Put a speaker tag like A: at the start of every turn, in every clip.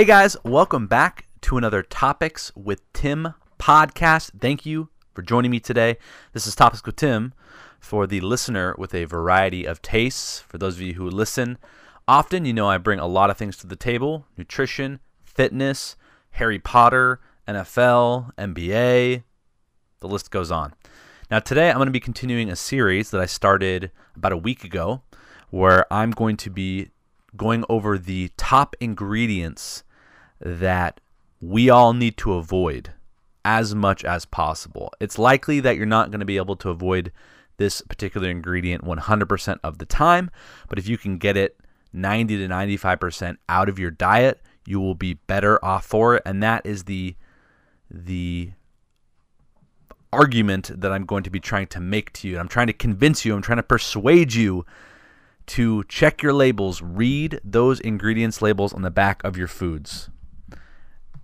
A: Hey guys, welcome back to another Topics with Tim podcast. Thank you for joining me today. This is Topics with Tim for the listener with a variety of tastes. For those of you who listen, often you know I bring a lot of things to the table nutrition, fitness, Harry Potter, NFL, NBA, the list goes on. Now, today I'm going to be continuing a series that I started about a week ago where I'm going to be going over the top ingredients that we all need to avoid as much as possible. It's likely that you're not going to be able to avoid this particular ingredient 100% of the time, but if you can get it 90 to 95% out of your diet, you will be better off for it and that is the the argument that I'm going to be trying to make to you. I'm trying to convince you, I'm trying to persuade you to check your labels, read those ingredients labels on the back of your foods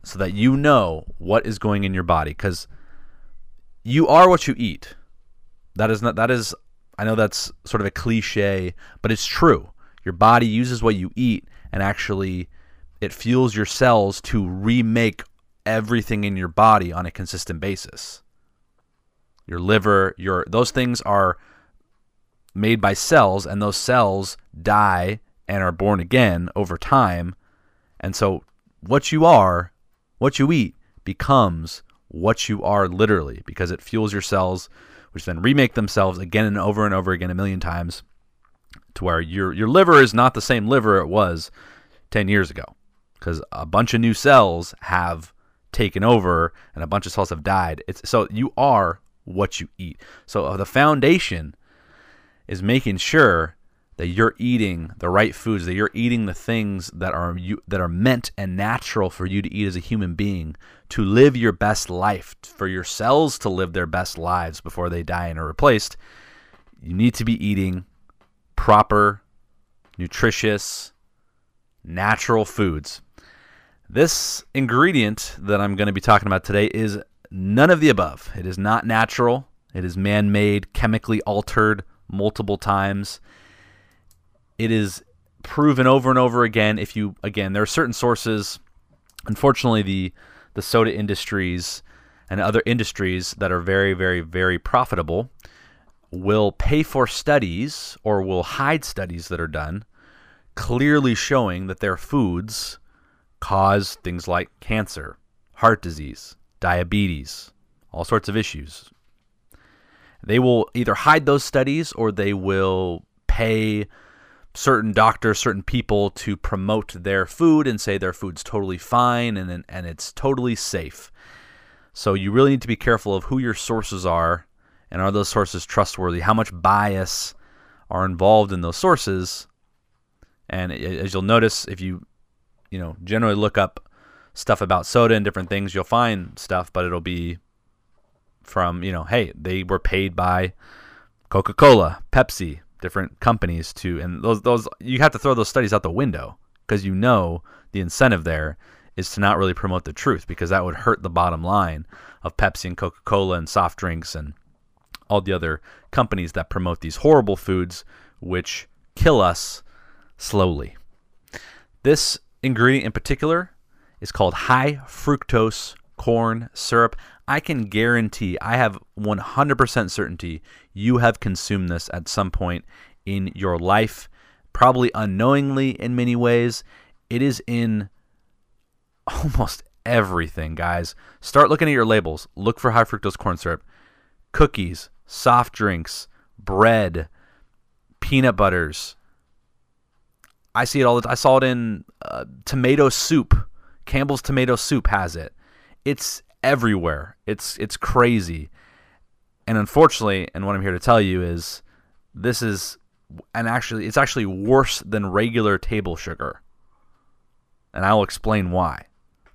A: so that you know what is going in your body cuz you are what you eat. That is not that is I know that's sort of a cliche, but it's true. Your body uses what you eat and actually it fuels your cells to remake everything in your body on a consistent basis. Your liver, your those things are made by cells, and those cells die and are born again over time. And so, what you are, what you eat, becomes what you are literally because it fuels your cells, which then remake themselves again and over and over again a million times to where your, your liver is not the same liver it was 10 years ago because a bunch of new cells have taken over and a bunch of cells have died. It's, so, you are what you eat. So, uh, the foundation is making sure that you're eating the right foods, that you're eating the things that are you, that are meant and natural for you to eat as a human being to live your best life, for your cells to live their best lives before they die and are replaced. You need to be eating proper, nutritious, natural foods. This ingredient that I'm going to be talking about today is none of the above. It is not natural. It is man-made, chemically altered, multiple times. It is proven over and over again. If you again, there are certain sources. Unfortunately, the the soda industries and other industries that are very, very, very profitable will pay for studies or will hide studies that are done clearly showing that their foods cause things like cancer, heart disease, diabetes, all sorts of issues, they will either hide those studies or they will pay certain doctors, certain people to promote their food and say their food's totally fine and and it's totally safe. So you really need to be careful of who your sources are and are those sources trustworthy? How much bias are involved in those sources? And as you'll notice if you you know generally look up stuff about soda and different things, you'll find stuff, but it'll be from you know hey they were paid by coca-cola pepsi different companies to and those those you have to throw those studies out the window because you know the incentive there is to not really promote the truth because that would hurt the bottom line of pepsi and coca-cola and soft drinks and all the other companies that promote these horrible foods which kill us slowly. This ingredient in particular is called high fructose corn syrup I can guarantee, I have 100% certainty you have consumed this at some point in your life, probably unknowingly in many ways. It is in almost everything, guys. Start looking at your labels. Look for high fructose corn syrup, cookies, soft drinks, bread, peanut butters. I see it all the. I saw it in uh, tomato soup. Campbell's tomato soup has it. It's everywhere. It's it's crazy. And unfortunately, and what I'm here to tell you is this is and actually it's actually worse than regular table sugar. And I'll explain why.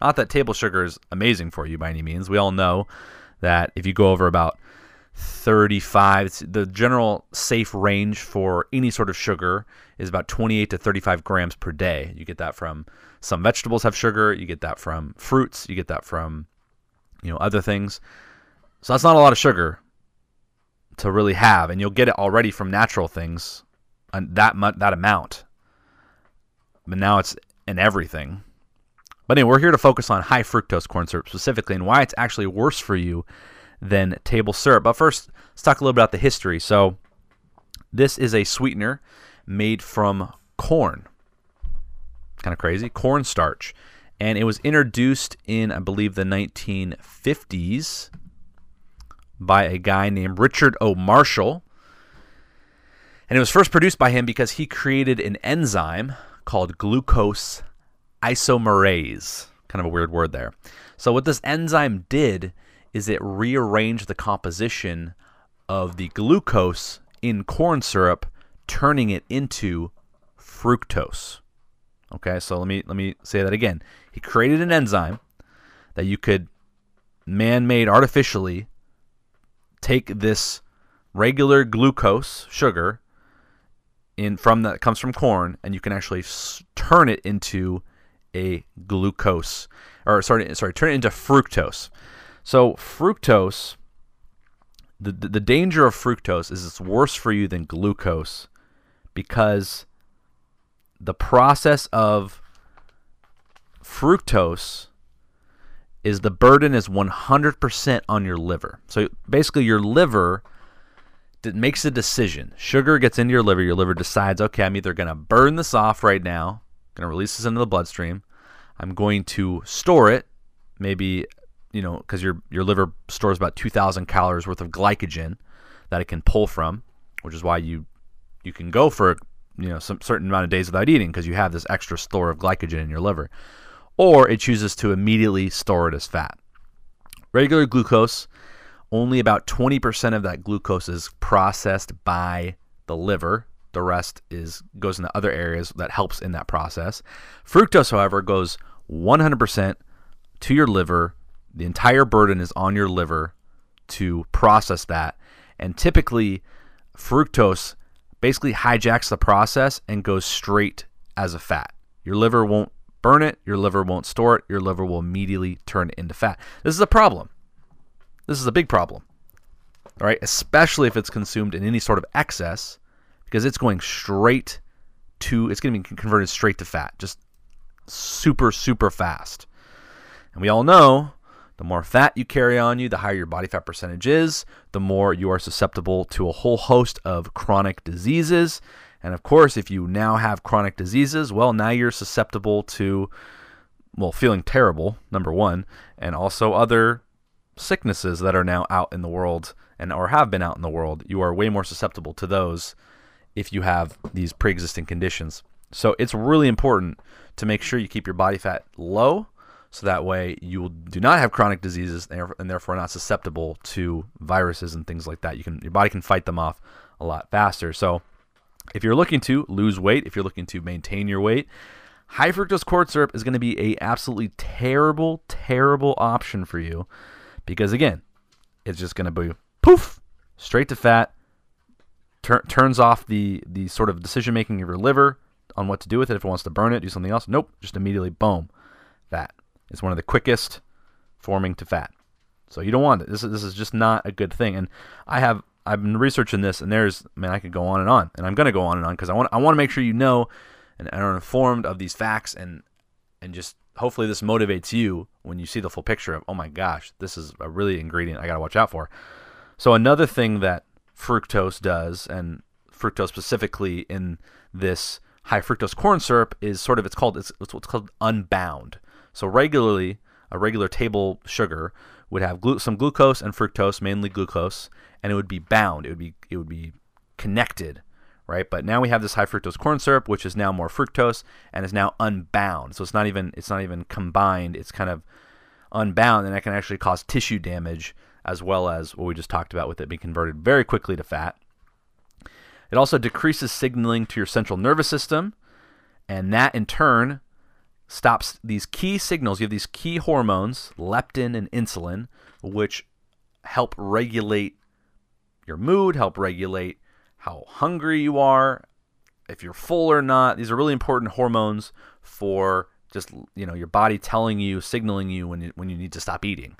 A: Not that table sugar is amazing for you by any means. We all know that if you go over about 35 the general safe range for any sort of sugar is about 28 to 35 grams per day you get that from some vegetables have sugar you get that from fruits you get that from you know, other things. So that's not a lot of sugar to really have, and you'll get it already from natural things, and that mu- that amount. But now it's in everything. But anyway, we're here to focus on high fructose corn syrup specifically and why it's actually worse for you than table syrup. But first, let's talk a little bit about the history. So, this is a sweetener made from corn. Kind of crazy. Cornstarch. And it was introduced in, I believe, the 1950s by a guy named Richard O. Marshall. And it was first produced by him because he created an enzyme called glucose isomerase. Kind of a weird word there. So, what this enzyme did is it rearranged the composition of the glucose in corn syrup, turning it into fructose. Okay, so let me let me say that again. He created an enzyme that you could man-made artificially take this regular glucose sugar in from that comes from corn and you can actually turn it into a glucose or sorry sorry turn it into fructose. So fructose the, the, danger of fructose is it's worse for you than glucose because the process of fructose is the burden is 100% on your liver. So basically your liver makes a decision. Sugar gets into your liver, your liver decides, okay, I'm either going to burn this off right now, going to release this into the bloodstream. I'm going to store it, maybe, you know, because your your liver stores about 2,000 calories worth of glycogen that it can pull from, which is why you you can go for you know some certain amount of days without eating because you have this extra store of glycogen in your liver or it chooses to immediately store it as fat. Regular glucose, only about 20% of that glucose is processed by the liver. The rest is goes into other areas that helps in that process. Fructose, however, goes 100% to your liver. The entire burden is on your liver to process that. And typically, fructose basically hijacks the process and goes straight as a fat. Your liver won't burn it, your liver won't store it, your liver will immediately turn it into fat. This is a problem. This is a big problem. All right, especially if it's consumed in any sort of excess because it's going straight to it's going to be converted straight to fat, just super super fast. And we all know the more fat you carry on you, the higher your body fat percentage is, the more you are susceptible to a whole host of chronic diseases and of course, if you now have chronic diseases, well, now you're susceptible to, well, feeling terrible, number one, and also other sicknesses that are now out in the world and or have been out in the world. You are way more susceptible to those if you have these pre-existing conditions. So it's really important to make sure you keep your body fat low so that way you do not have chronic diseases and therefore not susceptible to viruses and things like that. You can your body can fight them off a lot faster. So if you're looking to lose weight, if you're looking to maintain your weight, high fructose corn syrup is going to be a absolutely terrible, terrible option for you because again, it's just going to be poof, straight to fat, tur- turns off the the sort of decision making of your liver on what to do with it if it wants to burn it, do something else. Nope, just immediately boom, fat. It's one of the quickest forming to fat. So you don't want it. This is this is just not a good thing. And I have I've been researching this, and there's man, I could go on and on, and I'm gonna go on and on because I want I want to make sure you know and are informed of these facts, and and just hopefully this motivates you when you see the full picture of oh my gosh, this is a really ingredient I gotta watch out for. So another thing that fructose does, and fructose specifically in this high fructose corn syrup is sort of it's called it's, it's what's called unbound. So regularly, a regular table sugar would have glu- some glucose and fructose, mainly glucose, and it would be bound. It would be it would be connected, right? But now we have this high fructose corn syrup, which is now more fructose and is now unbound. So it's not even it's not even combined. It's kind of unbound, and that can actually cause tissue damage as well as what we just talked about with it being converted very quickly to fat. It also decreases signaling to your central nervous system, and that in turn stops these key signals. You have these key hormones, leptin and insulin, which help regulate your mood, help regulate how hungry you are, if you're full or not. These are really important hormones for just you know your body telling you, signaling you when you, when you need to stop eating.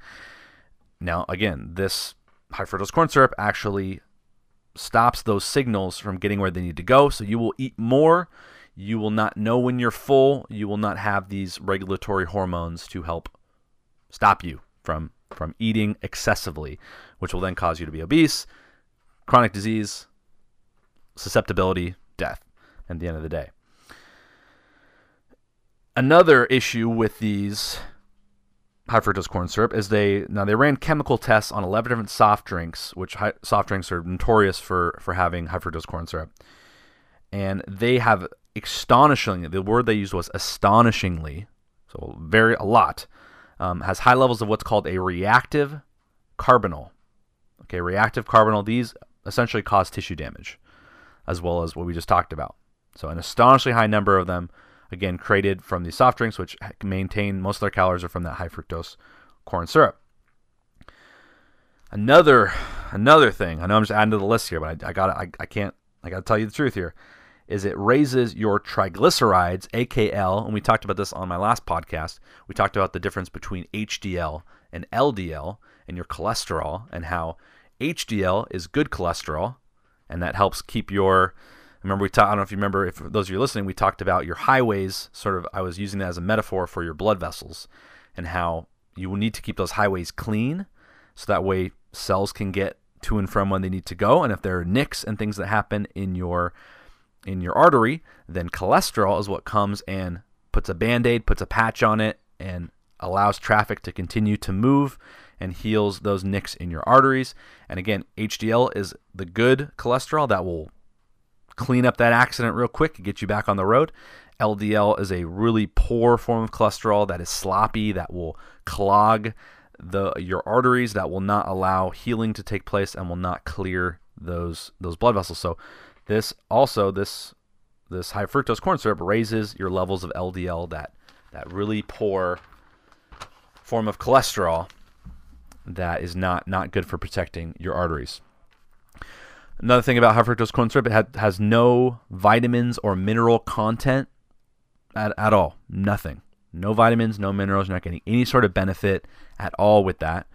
A: Now, again, this high fructose corn syrup actually stops those signals from getting where they need to go, so you will eat more. You will not know when you're full. You will not have these regulatory hormones to help stop you from from eating excessively, which will then cause you to be obese, chronic disease, susceptibility, death at the end of the day. Another issue with these high fructose corn syrup is they now they ran chemical tests on 11 different soft drinks, which high, soft drinks are notorious for for having high fructose corn syrup, and they have astonishingly the word they used was astonishingly, so very a lot, um, has high levels of what's called a reactive carbonyl. Okay, reactive carbonyl. These essentially cause tissue damage, as well as what we just talked about. So an astonishingly high number of them again created from these soft drinks, which maintain most of their calories are from that high fructose corn syrup. Another another thing, I know I'm just adding to the list here, but I, I got I, I can't I got to tell you the truth here, is it raises your triglycerides, AKL, and we talked about this on my last podcast. We talked about the difference between HDL and LDL and your cholesterol and how HDL is good cholesterol, and that helps keep your remember we talked. I don't know if you remember. If those of you listening, we talked about your highways. Sort of, I was using that as a metaphor for your blood vessels, and how you will need to keep those highways clean, so that way cells can get to and from when they need to go. And if there are nicks and things that happen in your in your artery, then cholesterol is what comes and puts a band-aid, puts a patch on it, and allows traffic to continue to move and heals those nicks in your arteries. And again, HDL is the good cholesterol that will clean up that accident real quick, get you back on the road. LDL is a really poor form of cholesterol that is sloppy, that will clog the your arteries, that will not allow healing to take place, and will not clear those those blood vessels. So this also this this high fructose corn syrup raises your levels of LDL, that that really poor form of cholesterol that is not not good for protecting your arteries. Another thing about high fructose corn syrup, it has no vitamins or mineral content at, at all. Nothing. No vitamins, no minerals. You're not getting any sort of benefit at all with that.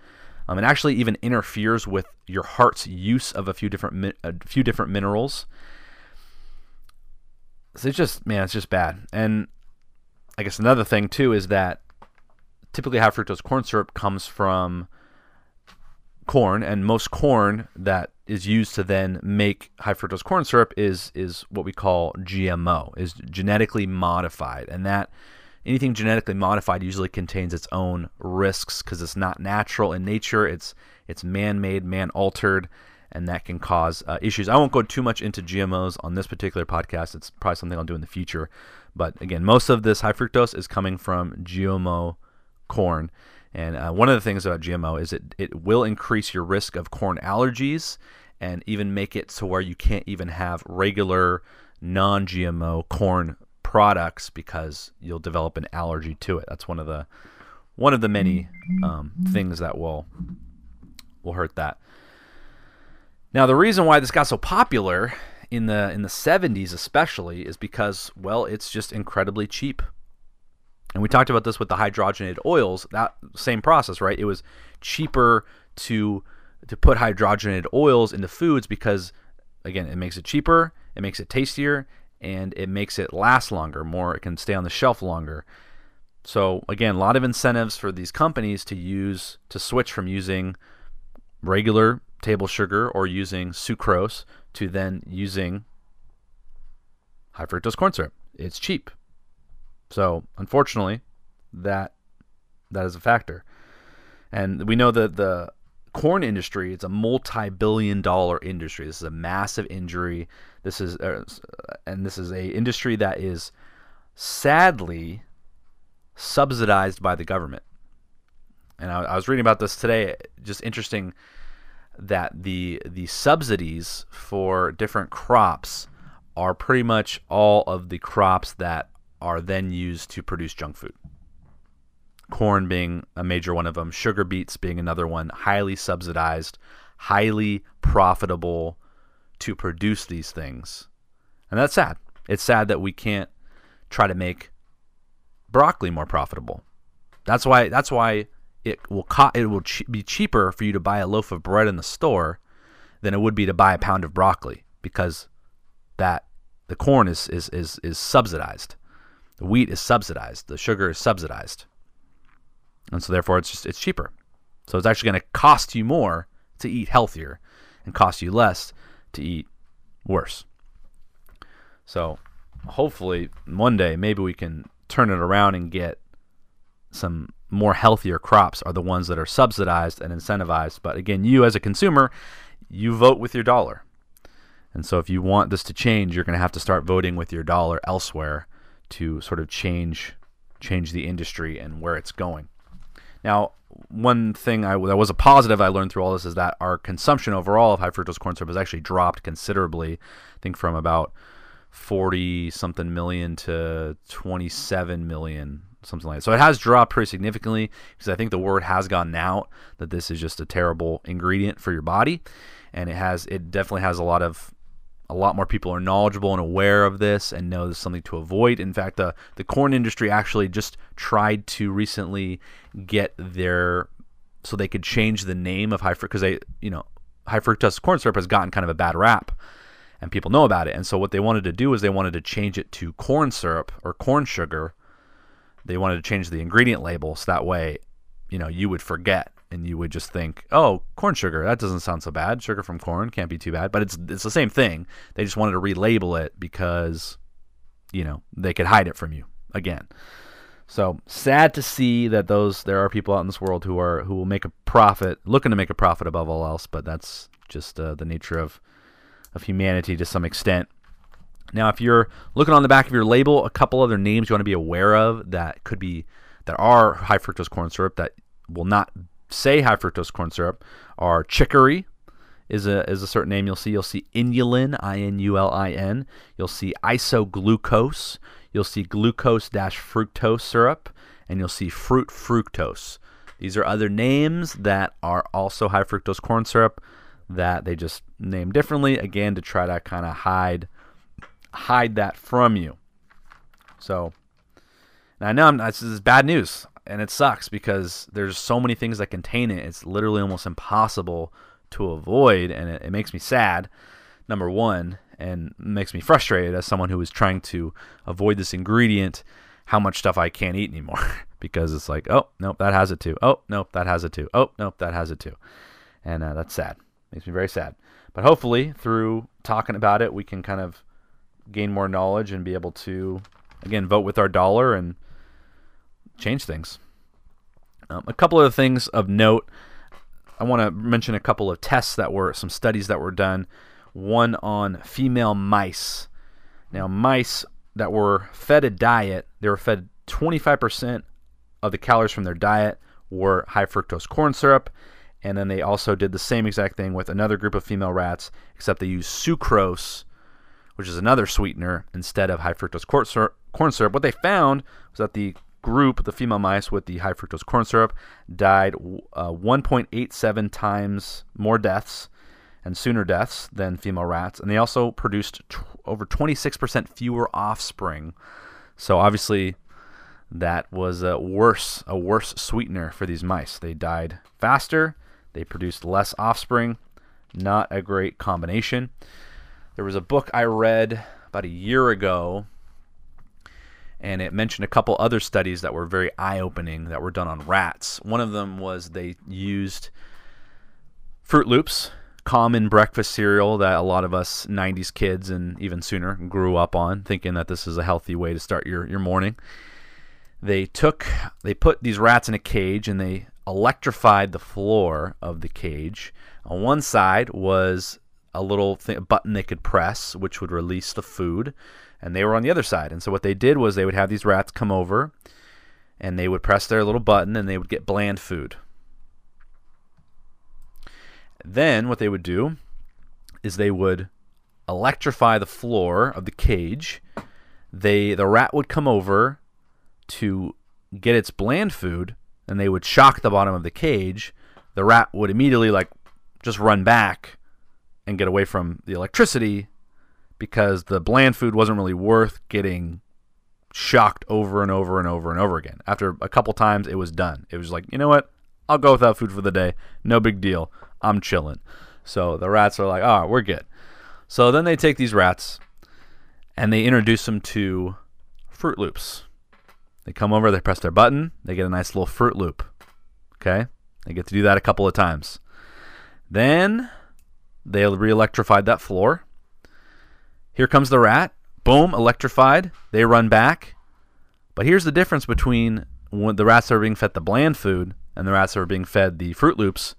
A: Um, it actually even interferes with your heart's use of a few different a few different minerals. So it's just man, it's just bad. And I guess another thing too is that typically high fructose corn syrup comes from corn, and most corn that is used to then make high fructose corn syrup is is what we call GMO, is genetically modified, and that anything genetically modified usually contains its own risks because it's not natural in nature. It's it's man-made, man-altered, and that can cause uh, issues. I won't go too much into GMOs on this particular podcast. It's probably something I'll do in the future. But again, most of this high fructose is coming from GMO corn. And uh, one of the things about GMO is it, it will increase your risk of corn allergies and even make it to where you can't even have regular non GMO corn products because you'll develop an allergy to it. That's one of the one of the many um, things that will will hurt that. Now the reason why this got so popular in the in the 70s especially is because well it's just incredibly cheap. And we talked about this with the hydrogenated oils, that same process, right? It was cheaper to to put hydrogenated oils into foods because again, it makes it cheaper, it makes it tastier, and it makes it last longer, more it can stay on the shelf longer. So again, a lot of incentives for these companies to use to switch from using regular table sugar or using sucrose to then using high fructose corn syrup. It's cheap. So unfortunately, that that is a factor. And we know that the corn industry it's a multi-billion dollar industry. This is a massive injury. This is uh, and this is a industry that is sadly subsidized by the government. And I, I was reading about this today just interesting that the the subsidies for different crops are pretty much all of the crops that are then used to produce junk food. Corn being a major one of them, sugar beets being another one, highly subsidized, highly profitable to produce these things. And that's sad. It's sad that we can't try to make broccoli more profitable. That's why that's why it will co- it will be cheaper for you to buy a loaf of bread in the store than it would be to buy a pound of broccoli because that the corn is is is is subsidized. The wheat is subsidized. The sugar is subsidized. And so therefore it's just it's cheaper. So it's actually going to cost you more to eat healthier and cost you less to eat worse. So hopefully one day maybe we can turn it around and get some more healthier crops are the ones that are subsidized and incentivized. But again, you as a consumer, you vote with your dollar. And so if you want this to change, you're going to have to start voting with your dollar elsewhere to sort of change change the industry and where it's going. Now, one thing I, that was a positive I learned through all this is that our consumption overall of high fructose corn syrup has actually dropped considerably. I think from about 40 something million to 27 million something like that. So it has dropped pretty significantly because I think the word has gotten out that this is just a terrible ingredient for your body, and it has it definitely has a lot of a lot more people are knowledgeable and aware of this and know there's something to avoid. In fact, the the corn industry actually just tried to recently get their so they could change the name of high fructose because they you know high fructose corn syrup has gotten kind of a bad rap and people know about it. And so what they wanted to do is they wanted to change it to corn syrup or corn sugar. They wanted to change the ingredient label so that way, you know, you would forget and you would just think, "Oh, corn sugar, that doesn't sound so bad. Sugar from corn can't be too bad." But it's it's the same thing. They just wanted to relabel it because you know, they could hide it from you again. So, sad to see that those there are people out in this world who are who will make a profit, looking to make a profit above all else, but that's just uh, the nature of of humanity to some extent. Now, if you're looking on the back of your label, a couple other names you want to be aware of that could be that are high fructose corn syrup that will not say high fructose corn syrup are chicory is a is a certain name you'll see. You'll see inulin, I N U L I N. You'll see isoglucose. You'll see glucose dash fructose syrup, and you'll see fruit fructose. These are other names that are also high fructose corn syrup that they just name differently again to try to kind of hide hide that from you. So now I know I'm, this is bad news and it sucks because there's so many things that contain it. It's literally almost impossible to avoid, and it, it makes me sad. Number one, and makes me frustrated as someone who is trying to avoid this ingredient. How much stuff I can't eat anymore because it's like, oh nope, that has it too. Oh nope, that has it too. Oh nope, that has it too, and uh, that's sad. Makes me very sad. But hopefully, through talking about it, we can kind of gain more knowledge and be able to, again, vote with our dollar and change things. Um, a couple of things of note. I want to mention a couple of tests that were some studies that were done. One on female mice. Now, mice that were fed a diet, they were fed 25% of the calories from their diet were high fructose corn syrup. And then they also did the same exact thing with another group of female rats, except they used sucrose, which is another sweetener, instead of high fructose corn syrup. What they found was that the group, the female mice with the high fructose corn syrup, died uh, 1.87 times more deaths and sooner deaths than female rats, and they also produced t- over 26% fewer offspring. So obviously, that was a worse a worse sweetener for these mice. They died faster, they produced less offspring. Not a great combination. There was a book I read about a year ago and it mentioned a couple other studies that were very eye-opening that were done on rats. One of them was they used Froot Loops, common breakfast cereal that a lot of us 90s kids and even sooner grew up on, thinking that this is a healthy way to start your, your morning. They took they put these rats in a cage and they electrified the floor of the cage. On one side was a little th- button they could press, which would release the food and they were on the other side. And so what they did was they would have these rats come over and they would press their little button and they would get bland food. Then what they would do is they would electrify the floor of the cage. They the rat would come over to get its bland food and they would shock the bottom of the cage. The rat would immediately like just run back and get away from the electricity because the bland food wasn't really worth getting shocked over and over and over and over again. After a couple times, it was done. It was like, you know what? I'll go without food for the day. No big deal. I'm chilling. So the rats are like, oh, we're good. So then they take these rats and they introduce them to Froot Loops. They come over, they press their button, they get a nice little Froot Loop. Okay? They get to do that a couple of times. Then they re electrified that floor. Here comes the rat. Boom, electrified. They run back. But here's the difference between when the rats that are being fed the bland food and the rats that are being fed the Froot Loops.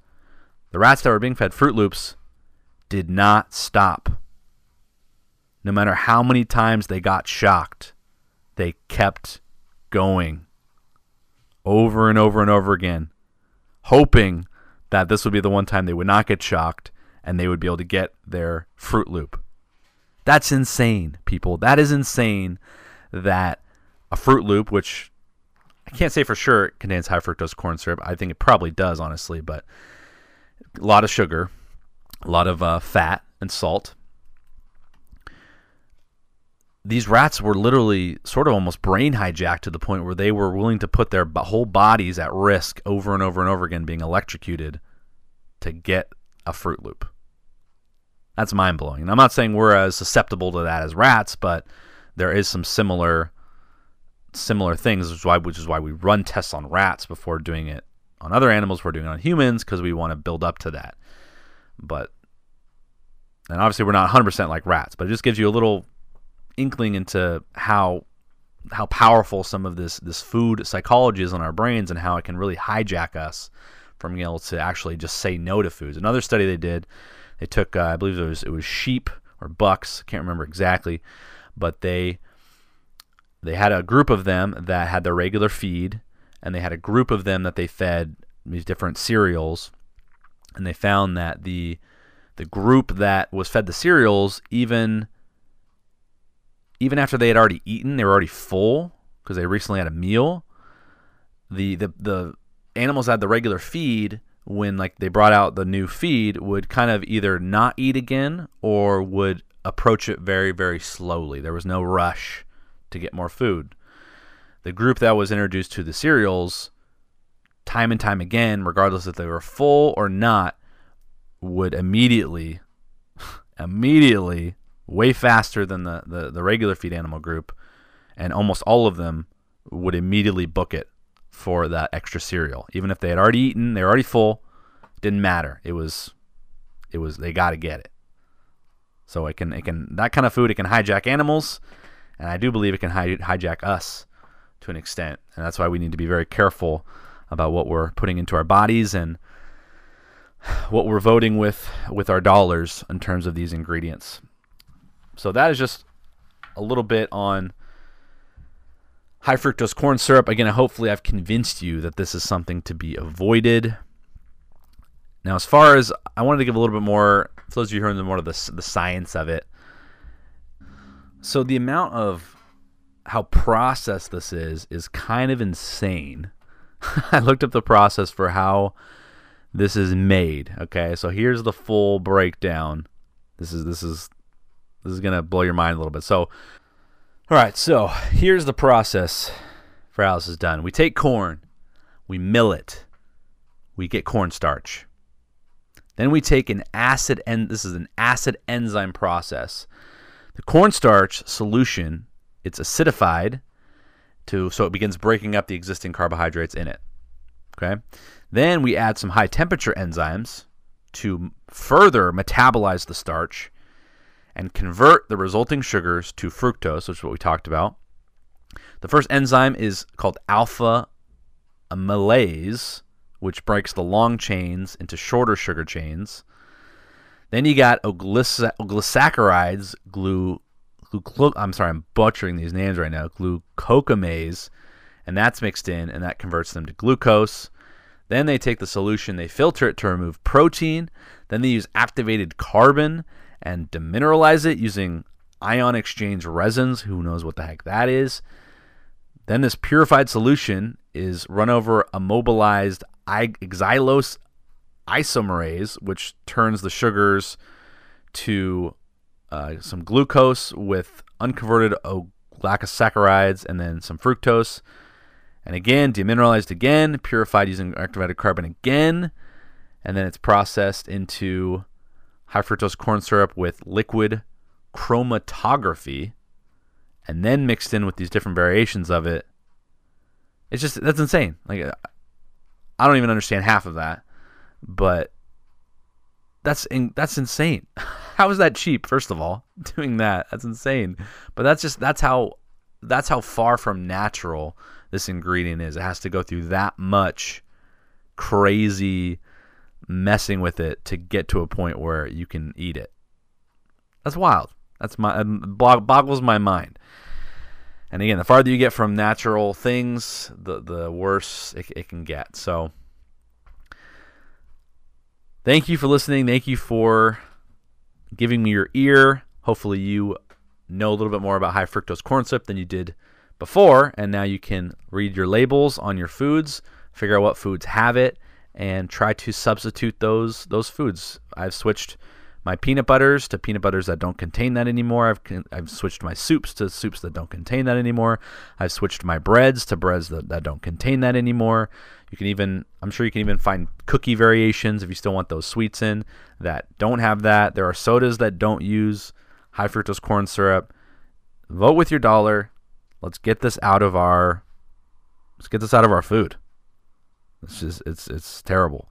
A: The rats that were being fed Froot Loops did not stop. No matter how many times they got shocked, they kept going over and over and over again, hoping that this would be the one time they would not get shocked and they would be able to get their Froot Loop. That's insane, people. That is insane that a Froot Loop, which I can't say for sure it contains high fructose corn syrup. I think it probably does, honestly, but a lot of sugar, a lot of uh, fat and salt. These rats were literally sort of almost brain hijacked to the point where they were willing to put their whole bodies at risk over and over and over again being electrocuted to get a Froot Loop. That's mind blowing. And I'm not saying we're as susceptible to that as rats, but there is some similar similar things, which is why which is why we run tests on rats before doing it on other animals. We're doing it on humans because we want to build up to that. But and obviously we're not 100% like rats, but it just gives you a little inkling into how how powerful some of this this food psychology is on our brains and how it can really hijack us from being able to actually just say no to foods. Another study they did, they took uh, I believe it was it was sheep or bucks, can't remember exactly, but they they had a group of them that had their regular feed, and they had a group of them that they fed these different cereals, and they found that the the group that was fed the cereals even even after they had already eaten, they were already full because they recently had a meal. The the the animals that had the regular feed when like they brought out the new feed would kind of either not eat again or would approach it very very slowly. There was no rush to get more food. The group that was introduced to the cereals, time and time again, regardless if they were full or not, would immediately, immediately, way faster than the, the, the regular feed animal group, and almost all of them would immediately book it for that extra cereal. Even if they had already eaten, they were already full, didn't matter. It was, it was they got to get it. So it can it can that kind of food it can hijack animals and I do believe it can hij- hijack us to an extent. And that's why we need to be very careful about what we're putting into our bodies and what we're voting with with our dollars in terms of these ingredients. So that is just a little bit on high fructose corn syrup. Again, hopefully I've convinced you that this is something to be avoided. Now, as far as I wanted to give a little bit more, for those of you who are more of the, the science of it, so the amount of how processed this is is kind of insane. I looked up the process for how this is made. Okay, so here's the full breakdown. This is this is this is gonna blow your mind a little bit. So, all right, so here's the process for how this is done. We take corn, we mill it, we get cornstarch. Then we take an acid and this is an acid enzyme process. The cornstarch solution, it's acidified to so it begins breaking up the existing carbohydrates in it. Okay? Then we add some high temperature enzymes to further metabolize the starch and convert the resulting sugars to fructose, which is what we talked about. The first enzyme is called alpha amylase, which breaks the long chains into shorter sugar chains. Then you got glycosaccharides, glu, glu, I'm sorry, I'm butchering these names right now. Glucosamase, and that's mixed in, and that converts them to glucose. Then they take the solution, they filter it to remove protein. Then they use activated carbon and demineralize it using ion exchange resins. Who knows what the heck that is? Then this purified solution is run over a mobilized xylose isomerase, which turns the sugars to uh, some glucose with unconverted glycosaccharides and then some fructose. And again, demineralized again, purified using activated carbon again. And then it's processed into high fructose corn syrup with liquid chromatography. and then mixed in with these different variations of it. It's just that's insane. Like I don't even understand half of that, but that's in, that's insane. How is that cheap? First of all, doing that that's insane. But that's just that's how that's how far from natural this ingredient is. It has to go through that much crazy messing with it to get to a point where you can eat it. That's wild. That's my um, boggles my mind. And again, the farther you get from natural things, the the worse it, it can get. So, thank you for listening. Thank you for giving me your ear. Hopefully, you know a little bit more about high fructose corn syrup than you did before, and now you can read your labels on your foods, figure out what foods have it, and try to substitute those those foods. I've switched my peanut butters to peanut butters that don't contain that anymore. I've I've switched my soups to soups that don't contain that anymore. I've switched my breads to breads that, that don't contain that anymore. You can even I'm sure you can even find cookie variations if you still want those sweets in that don't have that. There are sodas that don't use high fructose corn syrup. Vote with your dollar. Let's get this out of our let's get this out of our food. It's just it's it's terrible.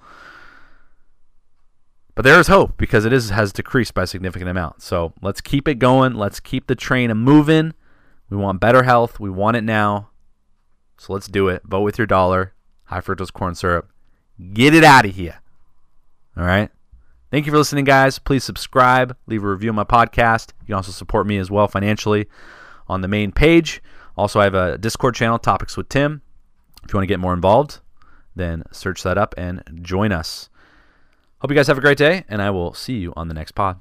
A: But there is hope because it is has decreased by a significant amount. So let's keep it going. Let's keep the train a moving. We want better health. We want it now. So let's do it. Vote with your dollar. High fructose corn syrup. Get it out of here. All right. Thank you for listening, guys. Please subscribe, leave a review on my podcast. You can also support me as well financially on the main page. Also, I have a Discord channel, Topics with Tim. If you want to get more involved, then search that up and join us. Hope you guys have a great day, and I will see you on the next pod.